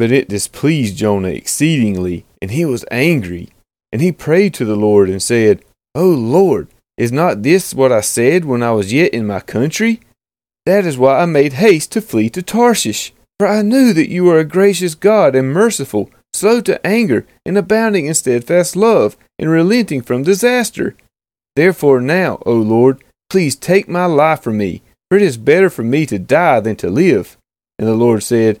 But it displeased Jonah exceedingly, and he was angry. And he prayed to the Lord and said, O Lord, is not this what I said when I was yet in my country? That is why I made haste to flee to Tarshish. For I knew that you are a gracious God and merciful, slow to anger, and abounding in steadfast love, and relenting from disaster. Therefore now, O Lord, please take my life from me, for it is better for me to die than to live. And the Lord said,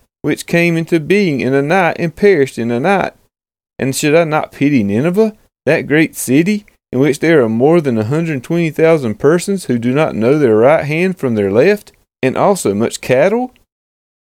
which came into being in a night and perished in a night. And should I not pity Nineveh, that great city, in which there are more than a hundred and twenty thousand persons who do not know their right hand from their left, and also much cattle?